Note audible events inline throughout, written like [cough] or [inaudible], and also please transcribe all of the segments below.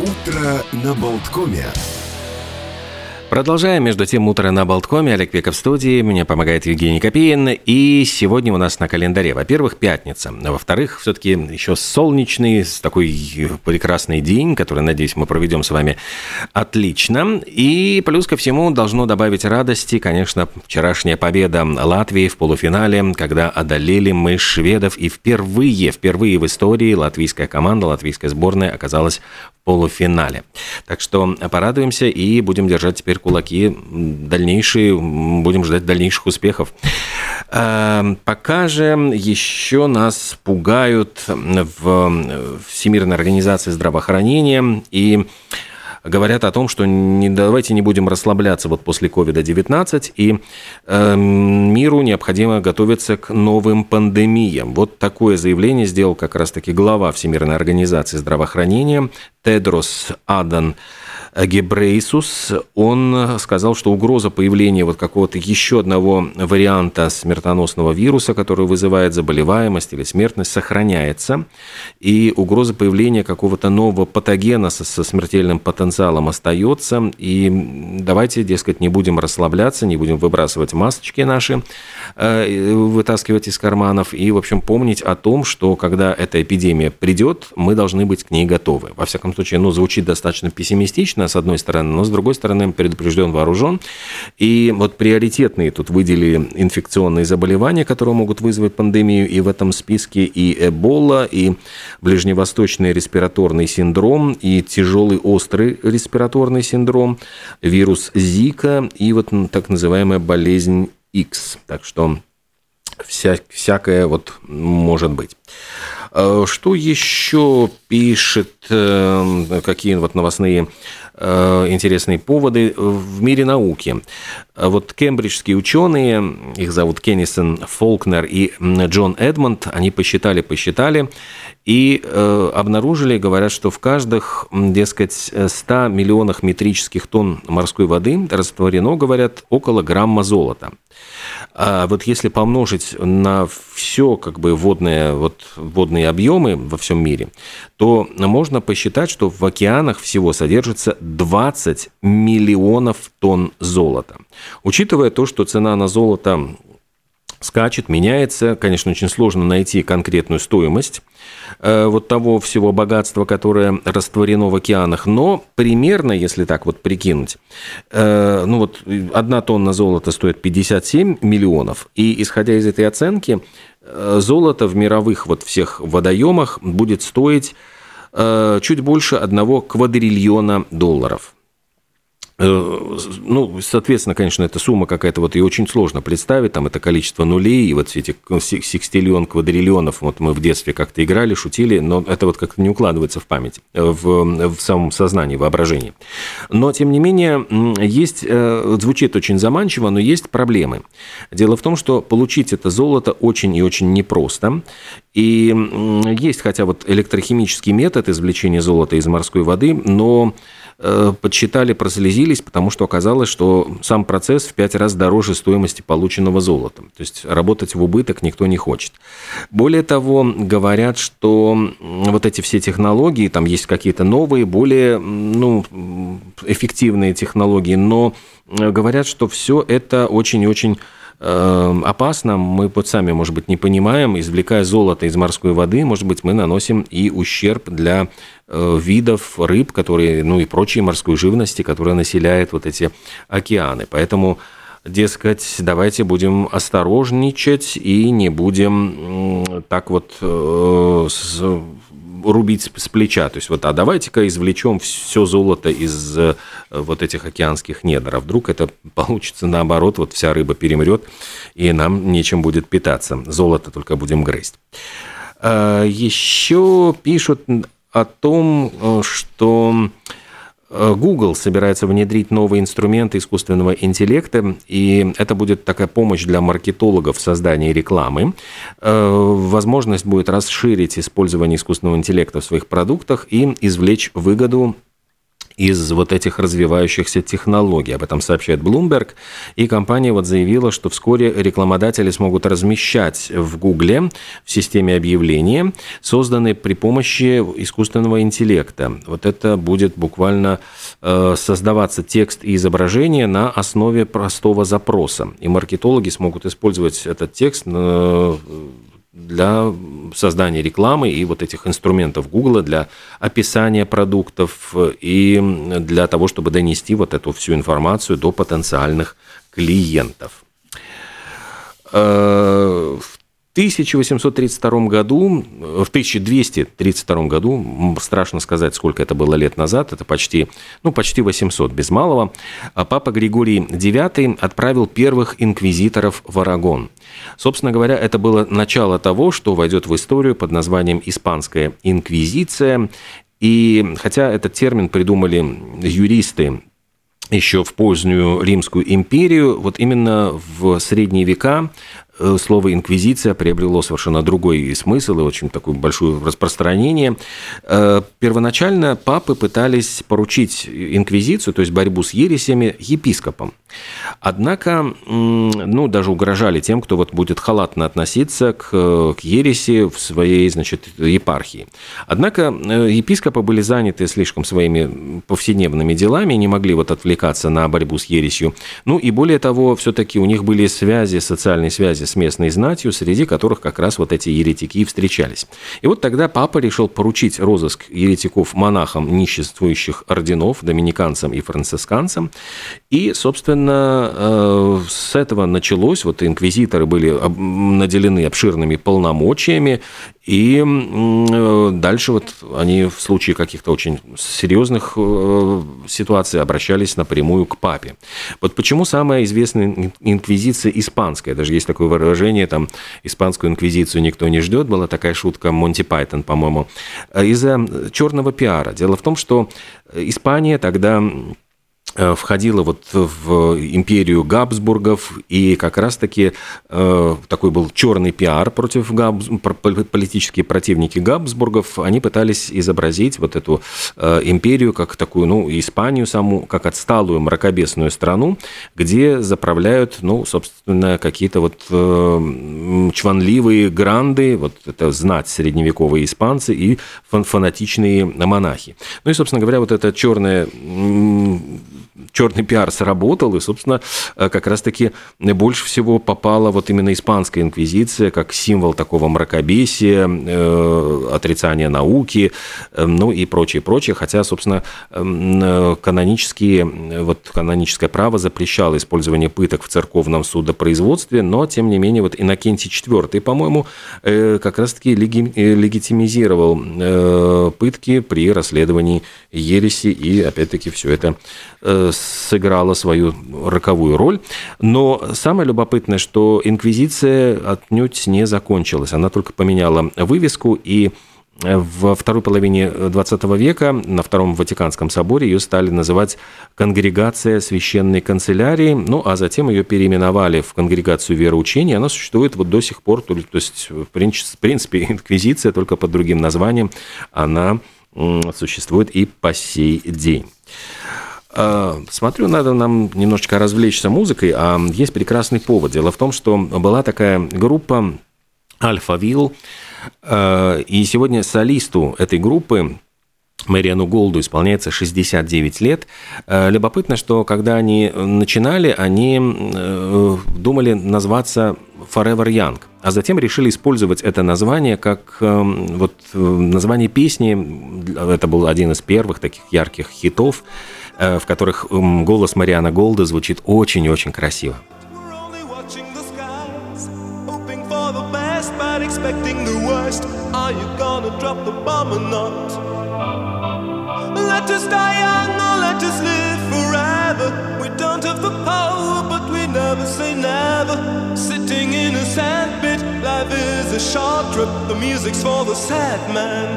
Утро на Болткоме. Продолжаем, между тем, утро на Болткоме. Олег Пеков в студии, мне помогает Евгений Копеин. И сегодня у нас на календаре, во-первых, пятница. А во-вторых, все-таки еще солнечный, такой прекрасный день, который, надеюсь, мы проведем с вами отлично. И плюс ко всему должно добавить радости, конечно, вчерашняя победа Латвии в полуфинале, когда одолели мы шведов. И впервые, впервые в истории латвийская команда, латвийская сборная оказалась в полуфинале. Так что порадуемся и будем держать теперь кулаки дальнейшие, будем ждать дальнейших успехов. Эм, пока же еще нас пугают в Всемирной организации здравоохранения и говорят о том, что не, давайте не будем расслабляться вот после COVID-19, и э, миру необходимо готовиться к новым пандемиям. Вот такое заявление сделал как раз-таки глава Всемирной организации здравоохранения Тедрос Адан Гебрейсус, он сказал, что угроза появления вот какого-то еще одного варианта смертоносного вируса, который вызывает заболеваемость или смертность, сохраняется, и угроза появления какого-то нового патогена со, со смертельным потенциалом остается, и давайте, дескать, не будем расслабляться, не будем выбрасывать масочки наши, э, вытаскивать из карманов, и, в общем, помнить о том, что когда эта эпидемия придет, мы должны быть к ней готовы. Во всяком случае, ну, звучит достаточно пессимистично, логично, с одной стороны, но с другой стороны, предупрежден, вооружен. И вот приоритетные тут выделили инфекционные заболевания, которые могут вызвать пандемию, и в этом списке и Эбола, и ближневосточный респираторный синдром, и тяжелый острый респираторный синдром, вирус Зика и вот так называемая болезнь X. Так что вся, всякое вот может быть. Э, что еще пишет, э, какие вот новостные э, интересные поводы в мире науки? Вот кембриджские ученые, их зовут Кеннисон Фолкнер и Джон Эдмонд, они посчитали, посчитали и обнаружили, говорят, что в каждых, дескать, 100 миллионах метрических тонн морской воды растворено, говорят, около грамма золота. А вот если помножить на все как бы водные, вот, водные объемы во всем мире, то можно посчитать, что в океанах всего содержится 20 миллионов тонн золота. Учитывая то, что цена на золото скачет, меняется. Конечно, очень сложно найти конкретную стоимость э, вот того всего богатства, которое растворено в океанах. Но примерно, если так вот прикинуть, э, ну вот одна тонна золота стоит 57 миллионов. И исходя из этой оценки, э, золото в мировых вот всех водоемах будет стоить чуть больше одного квадриллиона долларов. Э, ну, соответственно, конечно, эта сумма какая-то вот и очень сложно представить, там это количество нулей, и вот все эти секстиллион, квадриллионов, вот мы в детстве как-то играли, шутили, но это вот как-то не укладывается в память, э, в, в самом сознании, воображении. Но, тем не менее, есть, э, звучит очень заманчиво, но есть проблемы. Дело в том, что получить это золото очень и очень непросто, и есть хотя вот электрохимический метод извлечения золота из морской воды, но Э, подсчитали, прослезились, потому что оказалось, что сам процесс в пять раз дороже стоимости полученного золота. То есть работать в убыток никто не хочет. Более того, говорят, что вот эти все технологии, там есть какие-то новые, более ну, эффективные технологии, но говорят, что все это очень и очень Эм, опасно, мы вот сами, может быть, не понимаем, извлекая золото из морской воды, может быть, мы наносим и ущерб для э, видов рыб, которые, ну и прочей морской живности, которая населяет вот эти океаны. Поэтому дескать, давайте будем осторожничать и не будем так вот э, рубить с плеча. То есть вот, а давайте-ка извлечем все золото из э, вот этих океанских недр. А вдруг это [laughs] получится наоборот, вот вся рыба перемрет, и нам нечем будет питаться. Золото только будем грызть. А, Еще пишут о том, э, что Google собирается внедрить новые инструменты искусственного интеллекта, и это будет такая помощь для маркетологов в создании рекламы. Э, возможность будет расширить использование искусственного интеллекта в своих продуктах и извлечь выгоду из вот этих развивающихся технологий. Об этом сообщает Bloomberg. И компания вот заявила, что вскоре рекламодатели смогут размещать в Гугле в системе объявления, созданной при помощи искусственного интеллекта. Вот это будет буквально э, создаваться текст и изображение на основе простого запроса. И маркетологи смогут использовать этот текст э, для создания рекламы и вот этих инструментов Google для описания продуктов и для того, чтобы донести вот эту всю информацию до потенциальных клиентов. Э, в 1832 году, в 1232 году, страшно сказать, сколько это было лет назад, это почти, ну, почти 800 без малого, а папа Григорий IX отправил первых инквизиторов в Арагон. Собственно говоря, это было начало того, что войдет в историю под названием «Испанская инквизиция». И хотя этот термин придумали юристы еще в позднюю Римскую империю, вот именно в средние века Э, слово «инквизиция» приобрело совершенно другой смысл и очень такое большое распространение. Э, первоначально папы пытались поручить инквизицию, то есть борьбу с ересями, епископам. Однако, ну, даже угрожали тем, кто вот будет халатно относиться к, к ереси в своей, значит, епархии. Однако э, епископы были заняты слишком своими повседневными делами, не могли вот отвлекаться на борьбу с ересью. Ну и более того, все-таки у них были связи, социальные связи с местной знатью, среди которых как раз вот эти еретики встречались. И вот тогда папа решил поручить розыск еретиков монахам ниществующих орденов, доминиканцам и францисканцам. И, собственно, э, с этого началось. Вот инквизиторы были наделены обширными полномочиями, и э, дальше вот они в случае каких-то очень серьезных э, ситуаций обращались напрямую к папе. Вот почему самая известная инквизиция испанская, даже есть такое выражение, там, испанскую инквизицию никто не ждет, была такая шутка Монти Пайтон, по-моему, из-за черного пиара. Дело в том, что Испания тогда входила вот в империю Габсбургов, и как раз-таки э, такой был черный пиар против Габс... политические противники Габсбургов, они пытались изобразить вот эту э, империю как такую, ну, Испанию саму, как отсталую мракобесную страну, где заправляют, ну, собственно, какие-то вот чванливые гранды, вот это знать средневековые испанцы и фанатичные монахи. Ну и, собственно говоря, вот эта черная черный пиар сработал, и, собственно, э, как раз-таки больше всего попала вот именно испанская инквизиция как символ такого мракобесия, э, отрицания науки, э, ну и прочее, прочее, хотя, собственно, канонические, вот каноническое право запрещало использование пыток в церковном судопроизводстве, но, тем не менее, вот Иннокентий IV, по-моему, как раз-таки легитимизировал пытки при расследовании ереси, и, опять-таки, все это сыграла свою роковую роль. Но самое любопытное, что инквизиция отнюдь не закончилась. Она только поменяла вывеску и во второй половине 20 века на Втором Ватиканском соборе ее стали называть Конгрегация священной канцелярии, ну а затем ее переименовали в Конгрегацию вероучения. Она существует вот до сих пор, то есть в принципе [laughs] инквизиция только под другим названием, она существует и по сей день. А, смотрю, надо нам немножечко развлечься музыкой, а есть прекрасный повод. Дело в том, что была такая группа Альфа-Вилл, а, и сегодня солисту этой группы Мэриану Голду исполняется 69 лет. А, любопытно, что когда они начинали, они э, думали назваться Forever Young, а затем решили использовать это название как э, вот э, название песни. Это был один из первых таких ярких хитов в которых голос Мариана Голда звучит очень-очень красиво. Short trip. The music's for the sad man.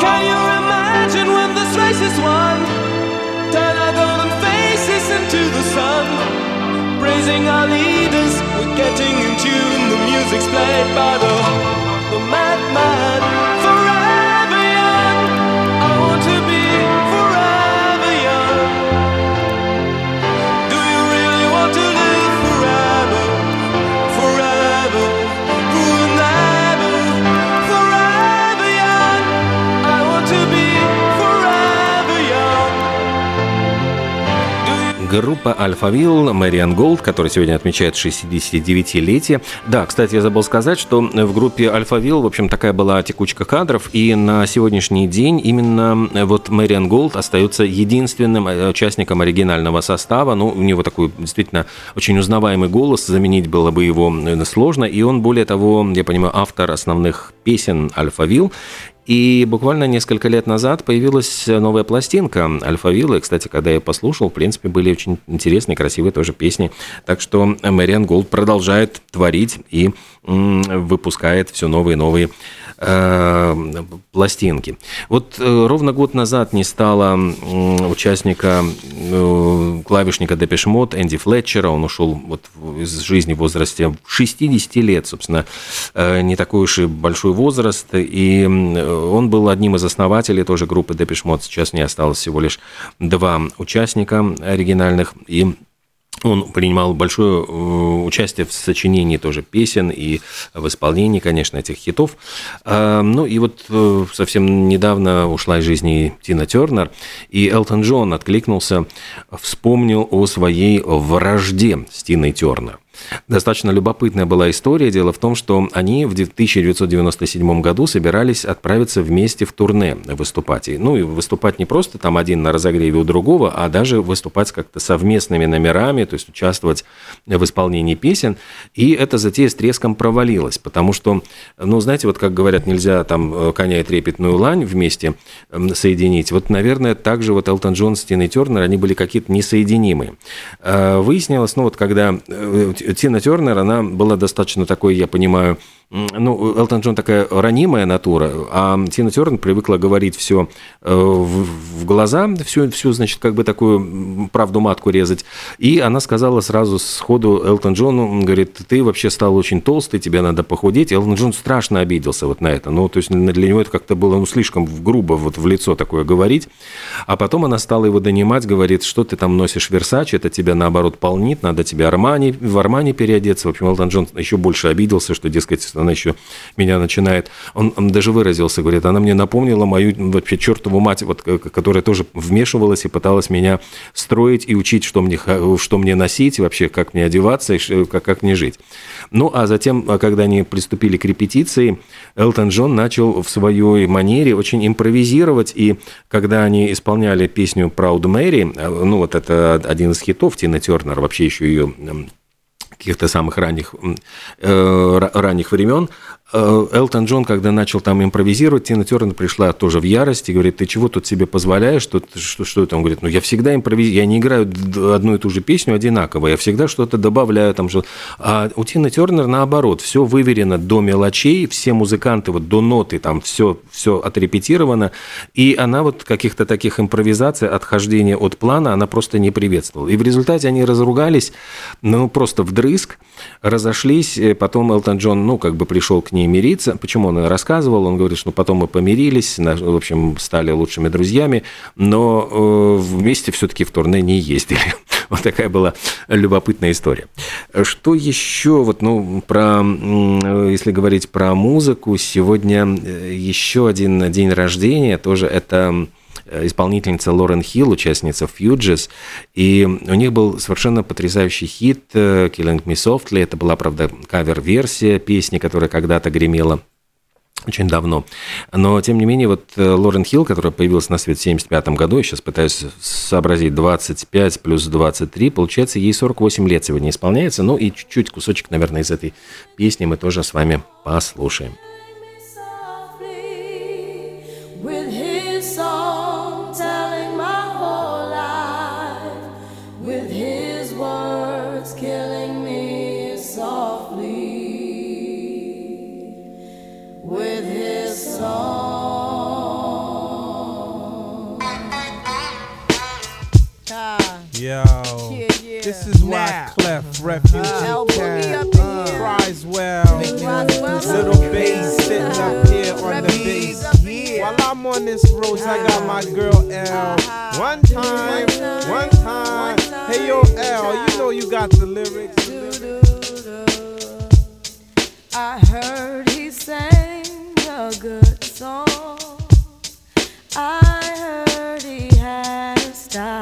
Can you imagine when this race is won? Turn our golden faces into the sun. Praising our leaders, we're getting in tune. The music's played by the, the madman. Группа Alphaville, Мэриан Голд, которая сегодня отмечает 69-летие. Да, кстати, я забыл сказать, что в группе Alphaville, в общем, такая была текучка кадров, и на сегодняшний день именно вот Мэриан Голд остается единственным э, участником оригинального состава. Ну, у него такой действительно очень узнаваемый голос, заменить было бы его сложно, и он, более того, я понимаю, автор основных песен Alphaville. И буквально несколько лет назад появилась новая пластинка Альфавилла. кстати, когда я послушал, в принципе, были очень интересные, красивые тоже песни. Так что Мэриан Голд продолжает творить и выпускает все новые и новые э, пластинки. Вот э, ровно год назад не стало участника, э, клавишника Depeche Mode Энди Флетчера. Он ушел вот из жизни в возрасте 60 лет, собственно, э, не такой уж и большой возраст. И он был одним из основателей тоже группы Depeche Mode. Сейчас не осталось всего лишь два участника оригинальных. И он принимал большое э, участие в сочинении тоже песен и в исполнении, конечно, этих хитов. А, ну и вот э, совсем недавно ушла из жизни Тина Тернер, и Элтон Джон откликнулся, вспомнил о своей вражде с Тиной Тернер. Достаточно любопытная была история. Дело в том, что они в 1997 году собирались отправиться вместе в турне выступать. Ну и выступать не просто там один на разогреве у другого, а даже выступать как-то совместными номерами, то есть участвовать в исполнении песен. И эта затея с треском провалилась, потому что, ну, знаете, вот как говорят, нельзя там э, коня и трепетную лань вместе соединить. Вот, наверное, также вот Элтон Джон с Тиной Тернер, они были какие-то несоединимые. Э, выяснилось, ну вот когда э, Тина Тернер, она была достаточно такой, я понимаю, ну, Элтон Джон такая ранимая натура, а Тина Терн привыкла говорить все э, в глаза, всю, всю, значит, как бы такую правду матку резать. И она сказала сразу сходу Элтон Джону, говорит, ты вообще стал очень толстый, тебе надо похудеть. Элтон Джон страшно обиделся вот на это. Ну, то есть для него это как-то было ну, слишком грубо вот в лицо такое говорить. А потом она стала его донимать, говорит, что ты там носишь Версач, это тебя наоборот полнит, надо тебе Армани, в Армани переодеться. В общем, Элтон Джон еще больше обиделся, что, дескать, она еще меня начинает, он, он даже выразился, говорит, она мне напомнила мою вообще чертову мать, вот, которая тоже вмешивалась и пыталась меня строить и учить, что мне, что мне носить, вообще как мне одеваться и как, как мне жить. Ну, а затем, когда они приступили к репетиции, Элтон Джон начал в своей манере очень импровизировать, и когда они исполняли песню «Proud Mary», ну, вот это один из хитов Тина Тернер, вообще еще ее каких-то самых ранних, э, ранних времен, Элтон Джон, когда начал там импровизировать, Тина Тернер пришла тоже в ярость и говорит, ты чего тут себе позволяешь? Что, что, что это? Он говорит, ну я всегда импровизирую, я не играю одну и ту же песню одинаково, я всегда что-то добавляю. Там, что... А у Тины Тернер наоборот, все выверено до мелочей, все музыканты вот до ноты, там все, все отрепетировано, и она вот каких-то таких импровизаций, отхождения от плана, она просто не приветствовала. И в результате они разругались, ну просто вдрызг, разошлись, потом Элтон Джон, ну как бы пришел к ней не мириться. Почему он рассказывал? Он говорит, что потом мы помирились, в общем, стали лучшими друзьями, но э, вместе все-таки в турне не ездили. [laughs] Вот такая была любопытная история. Что еще, вот, ну, про, если говорить про музыку, сегодня э, еще один день рождения, тоже это исполнительница Лорен Хилл, участница Фьюджес, и у них был совершенно потрясающий хит э, «Killing Me Softly». Это была, правда, кавер-версия песни, которая когда-то гремела очень давно. Но, тем не менее, вот э, Лорен Хилл, которая появилась на свет в 75 году, я сейчас пытаюсь сообразить, 25 плюс 23, получается, ей 48 лет сегодня исполняется. Ну и чуть-чуть кусочек, наверное, из этой песни мы тоже с вами послушаем. This is why now. Clef Refugee uh, Can uh, cries well. Little bass sitting up here on the bass. While I'm on this road, I got my girl L. Uh-huh. One time, one time. Hey yo, L, you know you got the lyrics. I heard he sang a good song. I heard he had a style.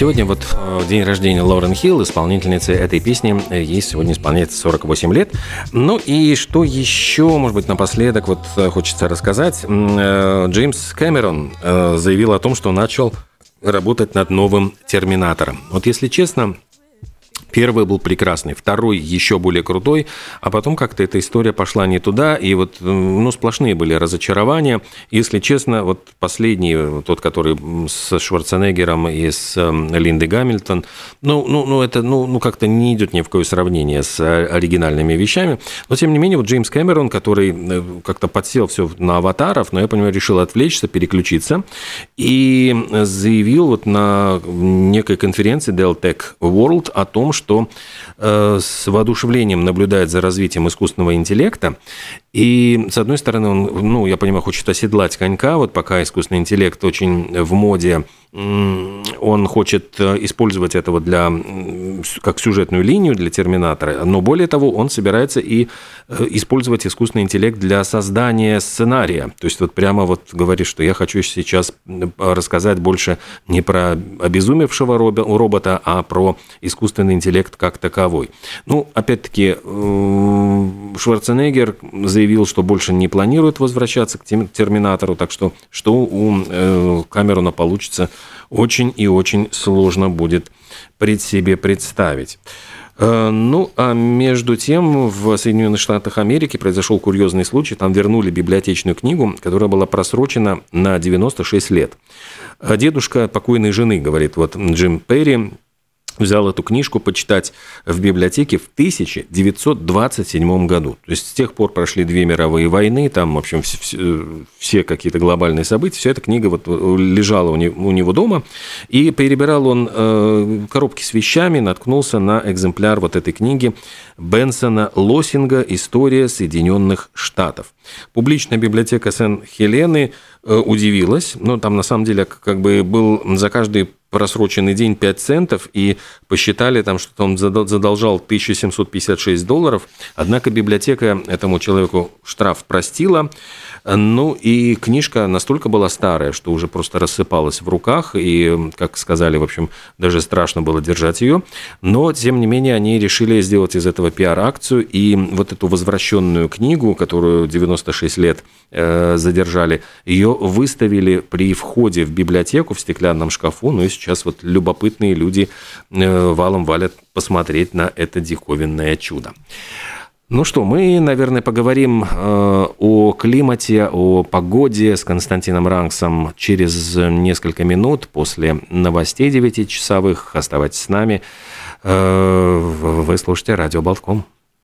Сегодня вот э, день рождения Лорен Хилл, исполнительницы этой песни. Ей сегодня исполняется 48 лет. Ну и что еще, может быть, напоследок вот э, хочется рассказать. Э, Джеймс Кэмерон заявил о том, что начал работать над новым «Терминатором». Вот если честно, Первый был прекрасный, второй еще более крутой, а потом как-то эта история пошла не туда, и вот ну, сплошные были разочарования. Если честно, вот последний, тот, который с Шварценеггером и с эм, Линдой Гамильтон, ну, ну, ну это ну, ну как-то не идет ни в какое сравнение с оригинальными вещами. Но, тем не менее, вот Джеймс Кэмерон, который э, как-то подсел все на аватаров, но я понимаю, решил отвлечься, переключиться, и заявил вот на некой конференции Dell Tech World о том, что э, с воодушевлением наблюдает за развитием искусственного интеллекта. И, с одной стороны, он, ну, я понимаю, хочет оседлать конька, вот пока искусственный интеллект очень в моде, он хочет э, использовать это вот для, как сюжетную линию для Терминатора, но более того, он собирается и э, использовать искусственный интеллект для создания сценария. То есть вот прямо вот говорит, что я хочу сейчас рассказать больше не про обезумевшего робота, а про искусственный интеллект как таковой. Ну, опять-таки, Шварценеггер заявил, что больше не планирует возвращаться к Терминатору, так что что у Камерона получится – очень и очень сложно будет пред себе представить. Э, ну, а между тем в Соединенных Штатах Америки произошел курьезный случай. Там вернули библиотечную книгу, которая была просрочена на 96 лет. Дедушка покойной жены, говорит вот Джим Перри, взял эту книжку почитать в библиотеке в 1927 году. То есть с тех пор прошли две мировые войны, там, в общем, все, все какие-то глобальные события. Вся эта книга вот лежала у него дома, и перебирал он э, коробки с вещами, наткнулся на экземпляр вот этой книги Бенсона Лосинга «История Соединенных Штатов». Публичная библиотека Сен-Хелены э, удивилась, но там на самом деле как бы был за каждый просроченный день 5 центов, и посчитали там, что он задолжал 1756 долларов, однако библиотека этому человеку штраф простила, ну и книжка настолько была старая, что уже просто рассыпалась в руках, и, как сказали, в общем, даже страшно было держать ее, но, тем не менее, они решили сделать из этого пиар-акцию, и вот эту возвращенную книгу, которую 96 лет э, задержали, ее выставили при входе в библиотеку в стеклянном шкафу, ну и сейчас вот любопытные люди э, валом валят посмотреть на это диковинное чудо. Ну что, мы, наверное, поговорим э, о климате, о погоде с Константином Ранксом через несколько минут после новостей 9-часовых. Оставайтесь с нами. Э, вы слушаете радио Болтком.